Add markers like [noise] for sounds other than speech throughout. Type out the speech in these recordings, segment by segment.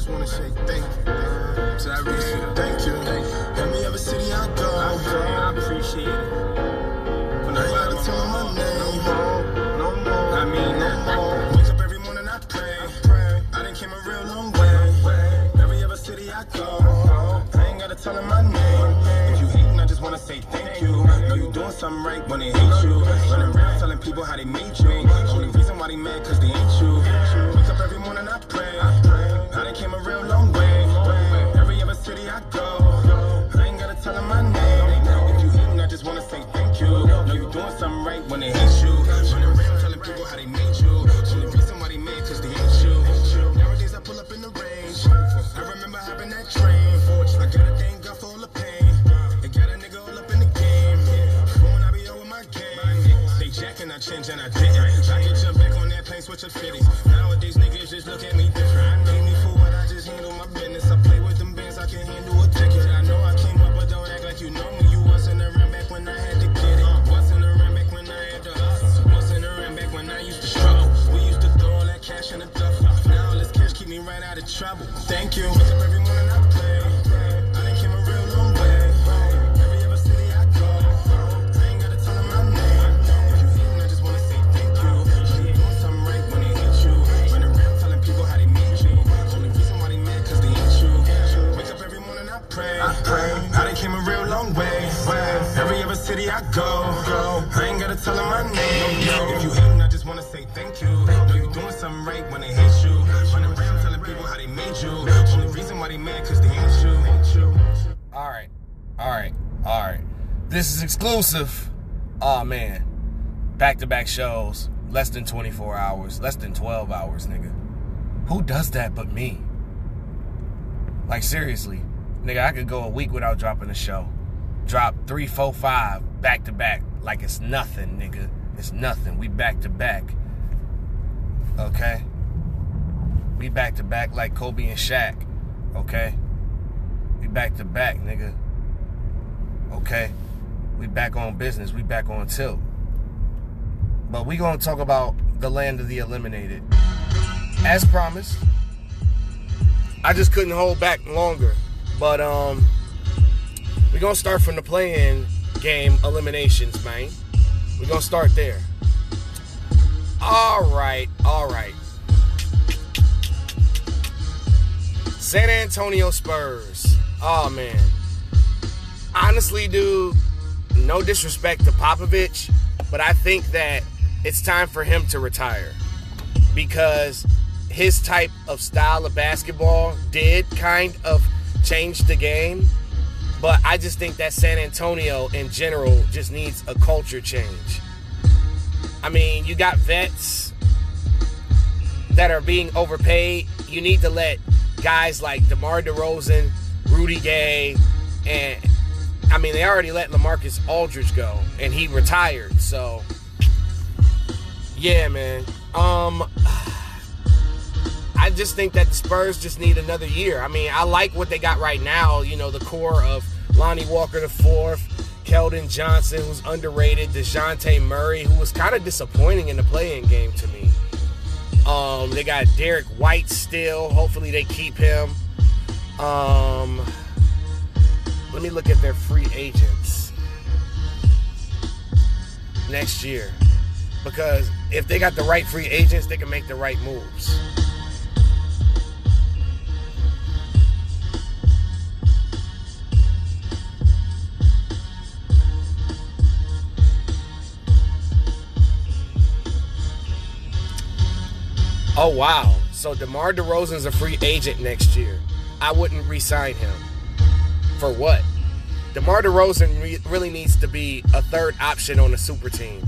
just wanna say thank you. Uh, Tyrese, thank you. Thank you. Every other city I go, I appreciate it. When I gotta tell my name. No more. no more. I mean that. Wake up every morning, I pray. I pray. done came a real long way. Every other city I go, I ain't gotta tell my name. If you hating, I just wanna say thank you. Know you doing something right when they hate you. Running around telling people how they made you. Only reason why they mad cause they ain't you. Something right when they hate I go, I ain't gotta tell tell 'em my name. If you hating, I just wanna say thank you. Know you doing something right when they hate you. Running around telling people how they made you. Only reason why they mad cause they. Ain't you. All right, all right, all right. This is exclusive. Oh man, back to back shows, less than 24 hours, less than 12 hours, nigga. Who does that but me? Like seriously, nigga, I could go a week without dropping a show. Drop three, four, five back to back, like it's nothing, nigga. It's nothing. We back to back. Okay. We back to back like Kobe and Shaq. Okay. We back to back, nigga. Okay? We back on business. We back on tilt. But we gonna talk about the land of the eliminated. As promised. I just couldn't hold back longer. But um we gonna start from the play-in game eliminations, man. We're gonna start there. Alright, alright. San Antonio Spurs. Oh man. Honestly, dude, no disrespect to Popovich, but I think that it's time for him to retire because his type of style of basketball did kind of change the game. But I just think that San Antonio in general just needs a culture change. I mean, you got vets that are being overpaid. You need to let guys like DeMar DeRozan, Rudy Gay, and I mean, they already let LaMarcus Aldridge go, and he retired. So, yeah, man. Um, I just think that the Spurs just need another year. I mean, I like what they got right now. You know, the core of Lonnie Walker the fourth, Keldon Johnson, who's underrated, Dejounte Murray, who was kind of disappointing in the play-in game to me. Um, they got Derek White still. Hopefully, they keep him. Um, let me look at their free agents next year. Because if they got the right free agents, they can make the right moves. Oh wow! So DeMar DeRozan's a free agent next year. I wouldn't re-sign him. For what? DeMar DeRozan re- really needs to be a third option on a super team.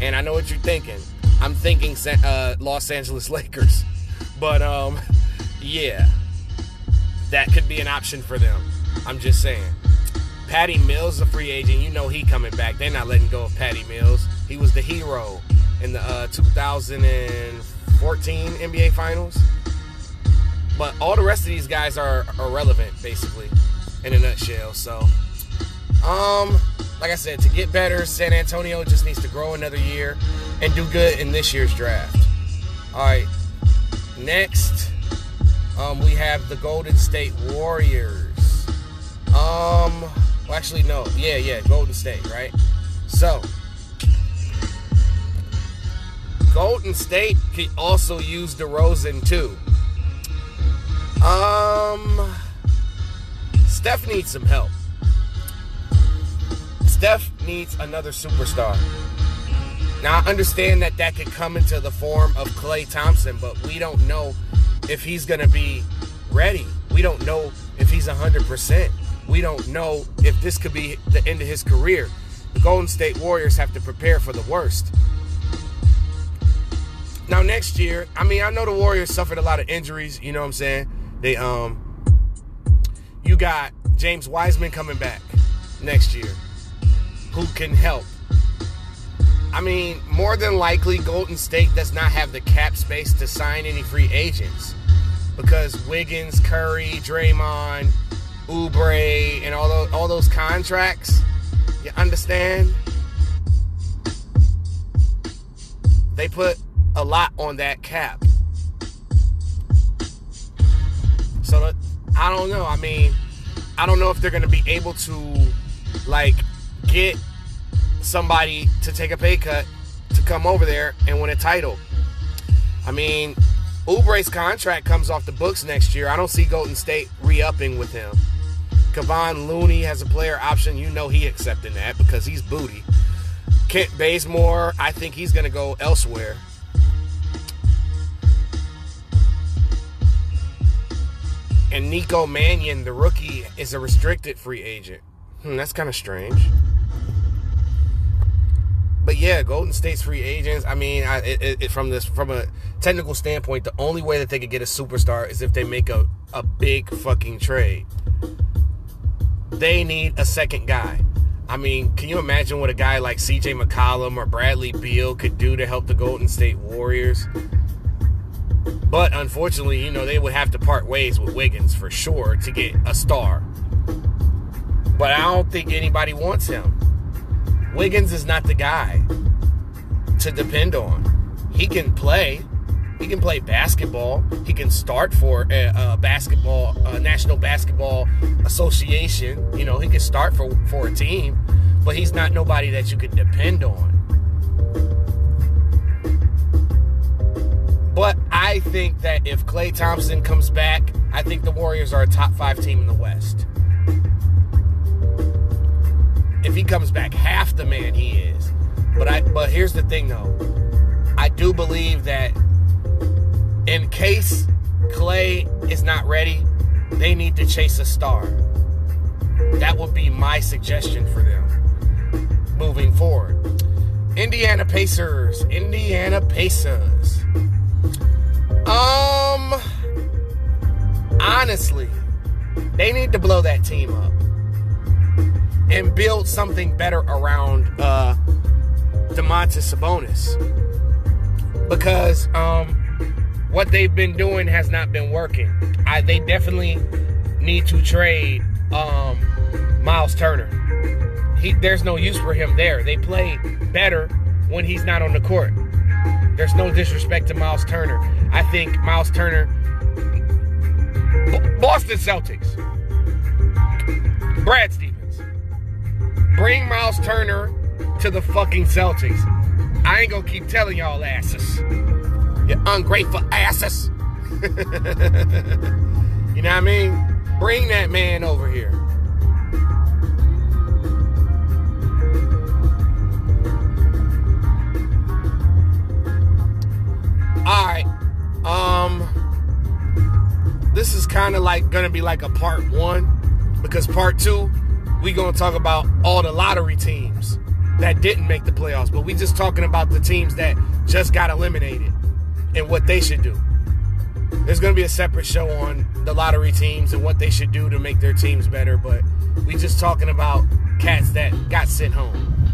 And I know what you're thinking. I'm thinking uh, Los Angeles [laughs] Lakers, but um, yeah, that could be an option for them. I'm just saying. Patty Mills is a free agent. You know he coming back. They're not letting go of Patty Mills. He was the hero in the uh, 2014 NBA Finals. But all the rest of these guys are irrelevant, basically, in a nutshell. So, um, like I said, to get better, San Antonio just needs to grow another year and do good in this year's draft. All right. next, um, we have the Golden State Warriors. Um, well, actually, no. Yeah, yeah, Golden State, right? So, Golden State could also use DeRozan too. Um, Steph needs some help. Steph needs another superstar. Now, I understand that that could come into the form of Klay Thompson, but we don't know if he's going to be ready. We don't know if he's 100%. We don't know if this could be the end of his career. The Golden State Warriors have to prepare for the worst. Now next year, I mean, I know the Warriors suffered a lot of injuries, you know what I'm saying? They um you got James Wiseman coming back next year who can help. I mean, more than likely Golden State does not have the cap space to sign any free agents because Wiggins, Curry, Draymond, Oubre, and all those all those contracts. You understand? They put a lot on that cap. So I don't know. I mean, I don't know if they're going to be able to like get somebody to take a pay cut to come over there and win a title. I mean, Oubre's contract comes off the books next year. I don't see Golden State re-upping with him. Kevon Looney has a player option. You know he accepting that because he's booty. Kent Bazemore, I think he's going to go elsewhere. And Nico Mannion, the rookie, is a restricted free agent. Hmm, that's kind of strange. But yeah, Golden State's free agents. I mean, I, it, it, from this from a technical standpoint, the only way that they could get a superstar is if they make a, a big fucking trade. They need a second guy. I mean, can you imagine what a guy like CJ McCollum or Bradley Beal could do to help the Golden State Warriors? But unfortunately, you know, they would have to part ways with Wiggins for sure to get a star. But I don't think anybody wants him. Wiggins is not the guy to depend on. He can play. He can play basketball. He can start for a, a basketball, a National Basketball Association. You know, he can start for, for a team, but he's not nobody that you can depend on. But I think that if Klay Thompson comes back, I think the Warriors are a top five team in the West. If he comes back half the man he is. But I but here's the thing though. I do believe that in case Klay is not ready, they need to chase a star. That would be my suggestion for them moving forward. Indiana Pacers. Indiana Pacers. Um, honestly, they need to blow that team up and build something better around uh, Domantas Sabonis because um, what they've been doing has not been working. I, they definitely need to trade um, Miles Turner. He, there's no use for him there. They play better when he's not on the court. There's no disrespect to Miles Turner. I think Miles Turner, Boston Celtics, Brad Stevens, bring Miles Turner to the fucking Celtics. I ain't gonna keep telling y'all asses. You ungrateful asses. [laughs] you know what I mean? Bring that man over here. Kind of like to be like a part 1 because part 2 we to talk about all the lottery teams that didn't make the playoffs, but we just talking about the teams that just got eliminated and what they should do. There's to be a separate show on the lottery teams and what they should do to make their teams better, but we just talking about cats that got sent home.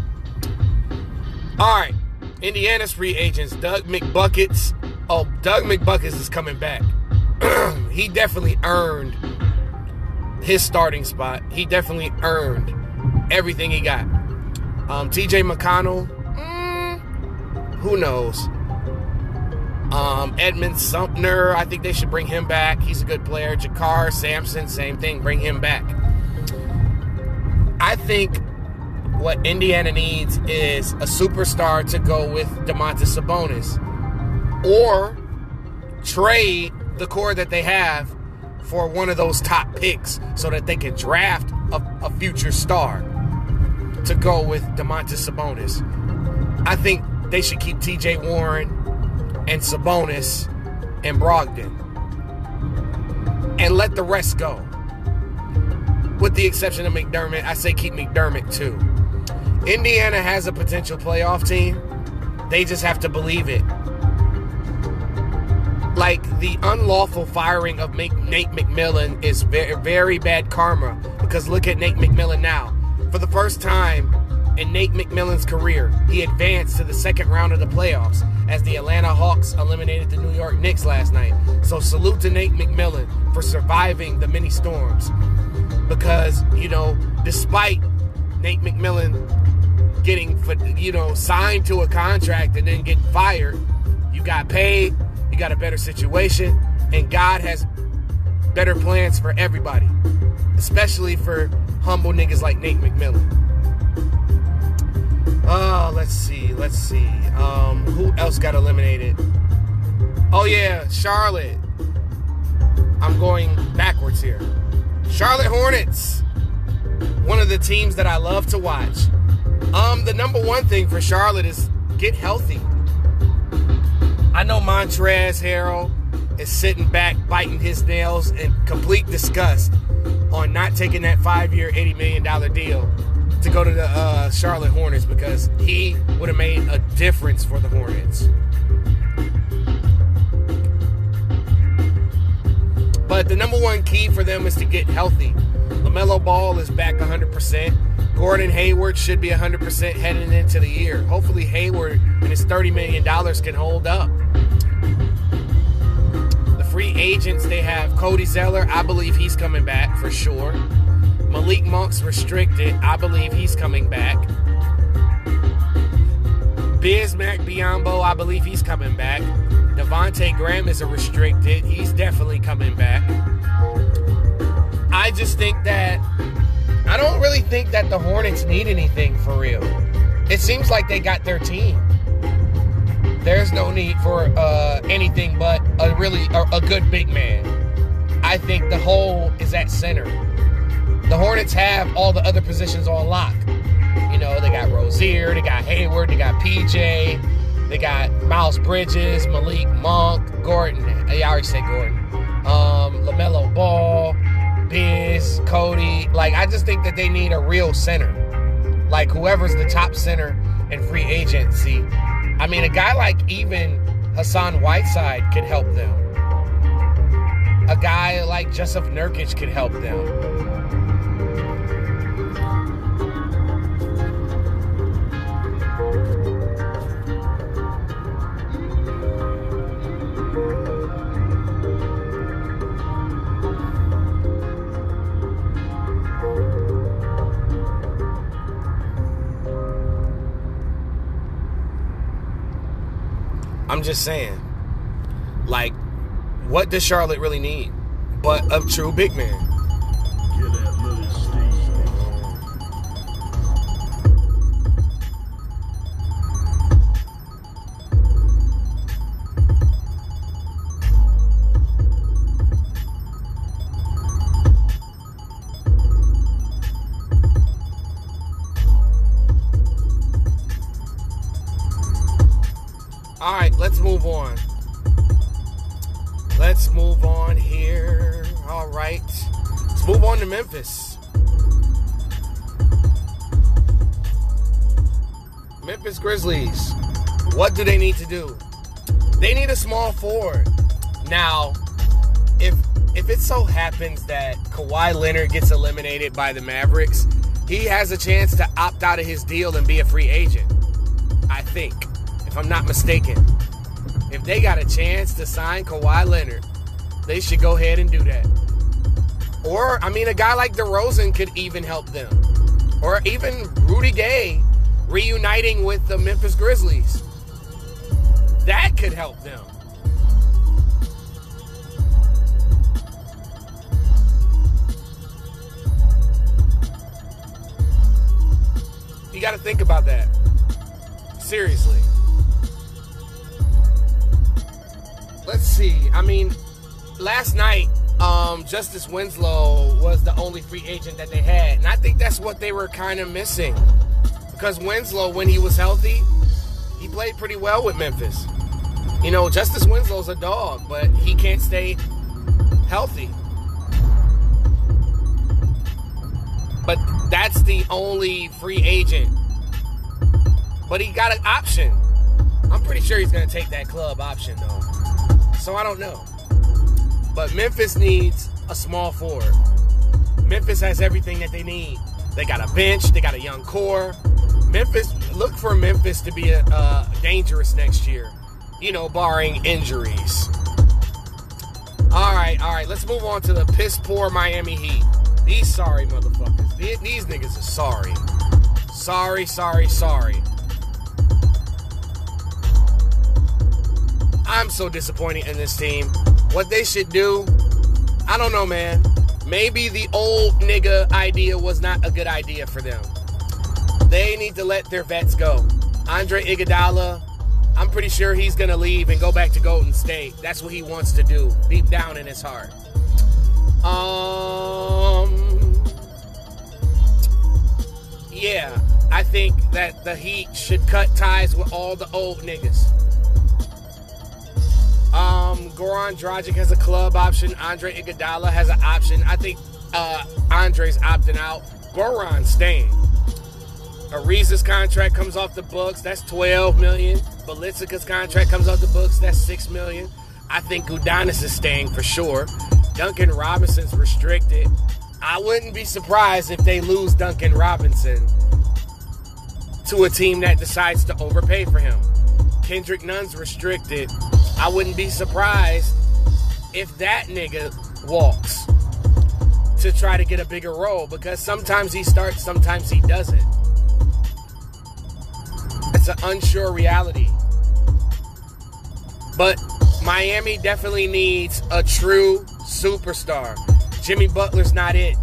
All right. Indiana's free agents, Doug McBuckets. Oh, Doug McBuckets is coming back. [clears throat] he definitely earned his starting spot. He definitely earned everything he got. Um, TJ McConnell, mm, who knows? Um, Edmund Sumner, I think they should bring him back. He's a good player. JaKarr Sampson, same thing. Bring him back. I think what Indiana needs is a superstar to go with Domantas Sabonis, or trade the core that they have for one of those top picks so that they can draft a, a future star to go with Domantas Sabonis. I think they should keep TJ Warren and Sabonis and Brogdon and let the rest go. With the exception of McDermott, I say keep McDermott too. Indiana has a potential playoff team. They just have to believe it. Like the unlawful firing of Nate McMillan is very, very bad karma because look at Nate McMillan now. For the first time in Nate McMillan's career, he advanced to the second round of the playoffs as the Atlanta Hawks eliminated the New York Knicks last night. So salute to Nate McMillan for surviving the many storms. Because, you know, despite Nate McMillan getting, you know, signed to a contract and then getting fired, you got paid, got a better situation, and God has better plans for everybody, especially for humble niggas like Nate McMillan. Oh, let's see, let's see. Um, who else got eliminated? Oh yeah, Charlotte. I'm going backwards here. Charlotte Hornets. One of the teams that I love to watch. Um, the number one thing for Charlotte is get healthy. I know Montrezl Harrell is sitting back, biting his nails in complete disgust on not taking that five-year, $80 million deal to go to the uh, Charlotte Hornets because he would have made a difference for the Hornets. But the number one key for them is to get healthy. LaMelo Ball is back 100%. Gordon Hayward should be 100% heading into the year. Hopefully, Hayward and his $30 million can hold up. The free agents, they have Cody Zeller. I believe he's coming back for sure. Malik Monk's restricted. I believe he's coming back. Bismack Biyombo, I believe he's coming back. Devonte Graham is a restricted. He's definitely coming back. I just think that I don't really think that the Hornets need anything for real. It seems like they got their team. There's no need for uh, anything but a really a, a good big man. I think the hole is at center. The Hornets have all the other positions on lock. You know, they got Rozier, they got Hayward, they got PJ, they got Miles Bridges, Malik Monk, Gordon. I already said Gordon. Um, LaMelo Ball, Biz, Cody. Like, I just think that they need a real center. Like, whoever's the top center in free agency. I mean, a guy like even Hassan Whiteside could help them. A guy like Jusuf Nurkic could help them. I'm just saying, like, what does Charlotte really need? But a true big man. All right, let's move on. Let's move on here. All right. Let's move on to Memphis. Memphis Grizzlies. What do they need to do? They need a small forward. Now, if if it so happens that Kawhi Leonard gets eliminated by the Mavericks, he has a chance to opt out of his deal and be a free agent. I think if I'm not mistaken. If they got a chance to sign Kawhi Leonard, they should go ahead and do that. Or, I mean, a guy like DeRozan could even help them. Or even Rudy Gay reuniting with the Memphis Grizzlies. That could help them. You got to think about that. Seriously. Let's see. I mean, last night, um, Justice Winslow was the only free agent that they had, and I think that's what they were kind of missing. Because Winslow, when he was healthy, he played pretty well with Memphis. You know, Justice Winslow's a dog, but he can't stay healthy. But that's the only free agent. But he got an option. I'm pretty sure he's going to take that club option, though. So I don't know. But Memphis needs a small forward. Memphis has everything that they need. They got a bench, they got a young core. Memphis, look for Memphis to be a, dangerous next year, you know, barring injuries. All right, all right, let's move on to the piss poor Miami Heat. These sorry motherfuckers. These niggas are sorry. Sorry, sorry, sorry. I'm so disappointed in this team. What they should do, I don't know, man. Maybe the old nigga idea was not a good idea for them. They need to let their vets go. Andre Iguodala, I'm pretty sure he's gonna leave and go back to Golden State. That's what he wants to do, deep down in his heart. Um, yeah, I think that the Heat should cut ties with all the old niggas. Um, Goran Dragic has a club option. Andre Iguodala has an option. I think uh, Andre's opting out. Goran's staying. Ariza's contract comes off the books. That's 12 million. Bjelica's contract comes off the books. That's 6 million. I think Udonis is staying for sure. Duncan Robinson's restricted. I wouldn't be surprised if they lose Duncan Robinson to a team that decides to overpay for him. Kendrick Nunn's restricted. I wouldn't be surprised if that nigga walks to try to get a bigger role because sometimes he starts, sometimes he doesn't. It's an unsure reality. But Miami definitely needs a true superstar. Jimmy Butler's not it.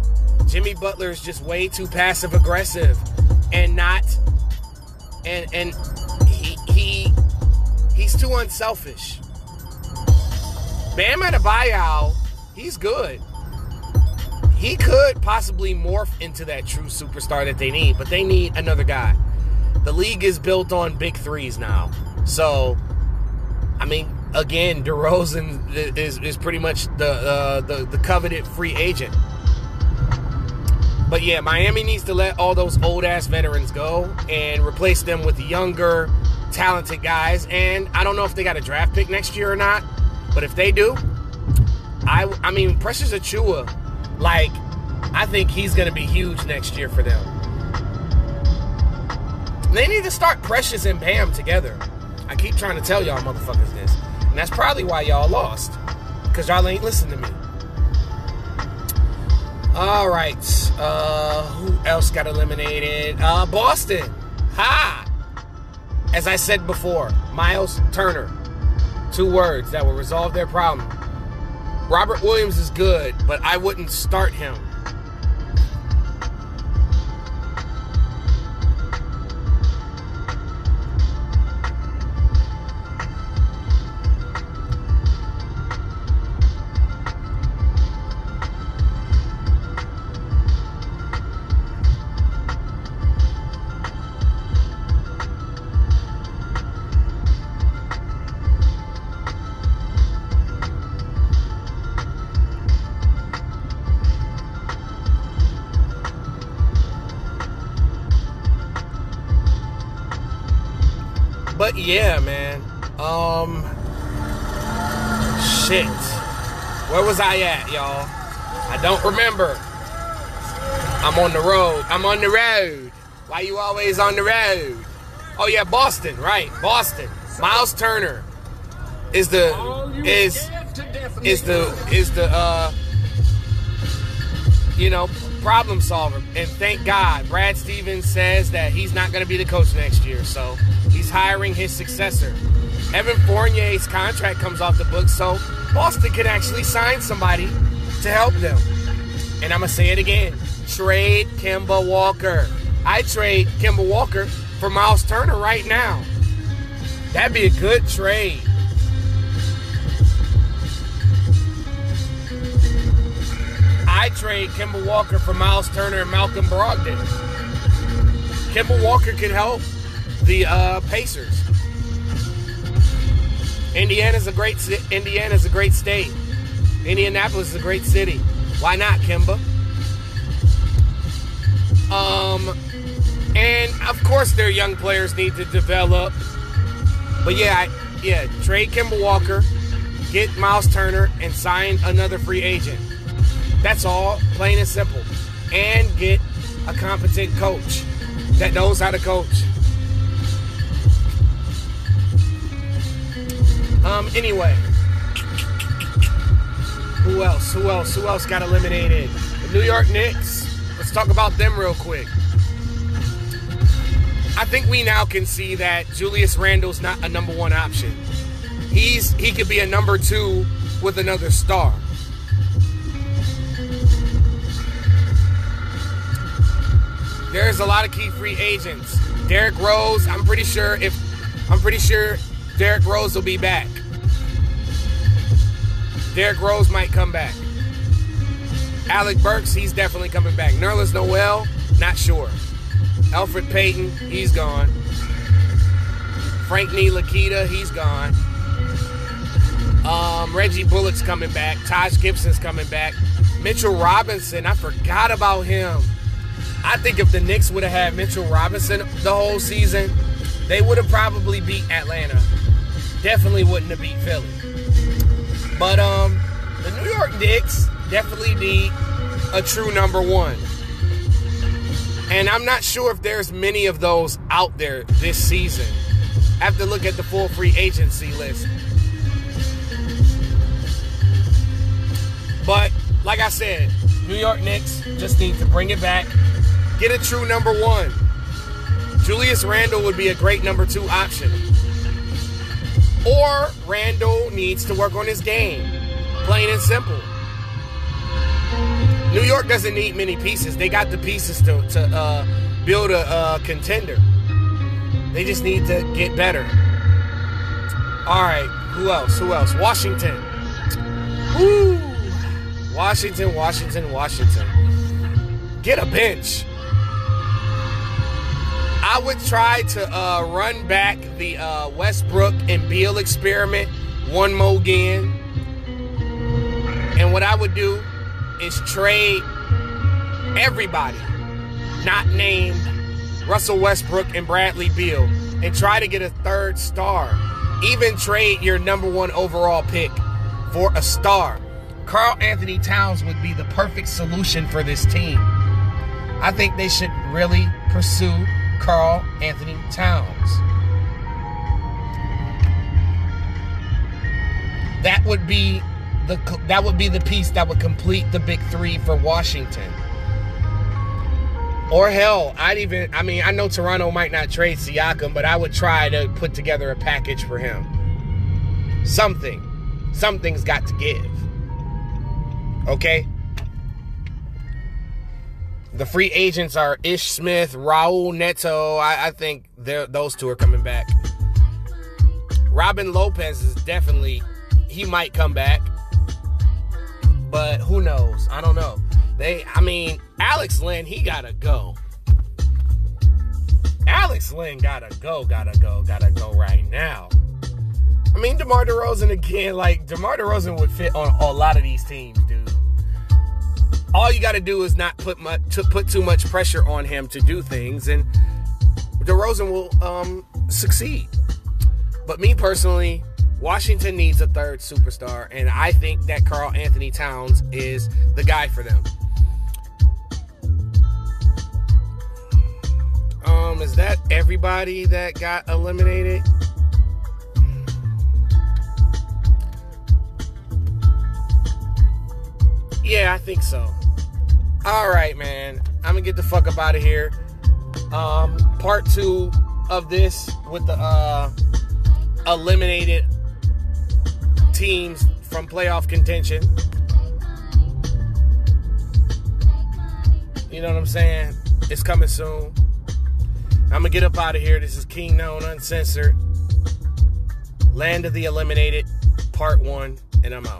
Jimmy Butler is just way too passive aggressive and not and and he he he's too unselfish. Bam Adebayo, he's good. He could possibly morph into that true superstar that they need, but they need another guy. The league is built on big threes now. So, I mean, again, DeRozan is, is pretty much the, uh, the the coveted free agent. But yeah, Miami needs to let all those old ass veterans go and replace them with younger, talented guys. And I don't know if they got a draft pick next year or not, but if they do, I I mean Precious Achiuwa, like I think he's going to be huge next year for them. They need to start Precious and Bam together. I keep trying to tell y'all motherfuckers this. And that's probably why y'all lost. Because y'all ain't listening to me. All right. Uh, who else got eliminated? Uh, Boston. Ha! As I said before, Miles Turner. Two words that will resolve their problem. Robert Williams is good, but I wouldn't start him. Yeah, man. Um shit. Where was I at, y'all? I don't remember. I'm on the road. I'm on the road. Why you always on the road? Oh yeah, Boston, right. Boston. Miles Turner is the is is the is the uh you know problem solver. And thank God, Brad Stevens says that he's not going to be the coach next year. So hiring his successor. Evan Fournier's contract comes off the books, so Boston can actually sign somebody to help them. And I'm going to say it again trade Kemba Walker. I trade Kemba Walker for Miles Turner right now. That'd be a good trade. I trade Kemba Walker for Miles Turner and Malcolm Brogdon. Kemba Walker could help the uh, Pacers. Indiana's a great Indiana's a great state. Indianapolis is a great city. Why not, Kemba? Um, and of course, their young players need to develop. But yeah, I, yeah, trade Kemba Walker, get Miles Turner, and sign another free agent. That's all, plain and simple. And get a competent coach that knows how to coach. Um, anyway. Who else? Who else? Who else got eliminated? The New York Knicks. Let's talk about them real quick. I think we now can see that Julius Randle's not a number one option. He's he could be a number two with another star. There's a lot of key free agents. Derrick Rose, I'm pretty sure if I'm pretty sure Derrick Rose will be back. Derrick Rose might come back. Alec Burks, he's definitely coming back. Nerlens Noel, not sure. Elfrid Payton, he's gone. Frank Ntilikina, he's gone. Um, Reggie Bullock's coming back. Taj Gibson's coming back. Mitchell Robinson, I forgot about him. I think if the Knicks would have had Mitchell Robinson the whole season, they would have probably beat Atlanta. Definitely wouldn't have beat Philly. But um, the New York Knicks definitely need a true number one. And I'm not sure if there's many of those out there this season. I have to look at the full free agency list. But like I said, New York Knicks just need to bring it back. Get a true number one. Julius Randle would be a great number two option. Or Randle needs to work on his game. Plain and simple. New York doesn't need many pieces. They got the pieces to, to uh, build a uh, contender. They just need to get better. All right, who else? Who else? Washington. Woo! Washington, Washington, Washington. Get a bench. I would try to uh, run back the uh, Westbrook and Beal experiment one more again. And what I would do is trade everybody not named Russell Westbrook and Bradley Beal and try to get a third star. Even trade your number one overall pick for a star. Karl-Anthony Towns would be the perfect solution for this team. I think they should really pursue Karl-Anthony Towns. That would be the that would be the piece that would complete the big three for Washington. Or hell, I'd even I mean, I know Toronto might not trade Siakam, but I would try to put together a package for him. Something. Something's got to give. Okay? The free agents are Ish Smith, Raul Neto. I, I think those two are coming back. Robin Lopez is definitely, he might come back but who knows? I don't know. They, I mean, Alex Len, he gotta go. Alex Len gotta go, gotta go, gotta go right now. I mean, DeMar DeRozan again, like DeMar DeRozan would fit on, a lot of these teams, dude. All you got to do is not put much, to put too much pressure on him to do things, and DeRozan will um, succeed. But me personally, Washington needs a third superstar, and I think that Karl-Anthony Towns is the guy for them. Um, is that everybody that got eliminated? Yeah, I think so. All right, man. I'm gonna get the fuck up out of here. Um, part two of this with the uh eliminated teams from playoff contention. You know what I'm saying? It's coming soon. I'm gonna get up out of here. This is Kingknown Uncensored. Land of the Eliminated, Part 1, and I'm out.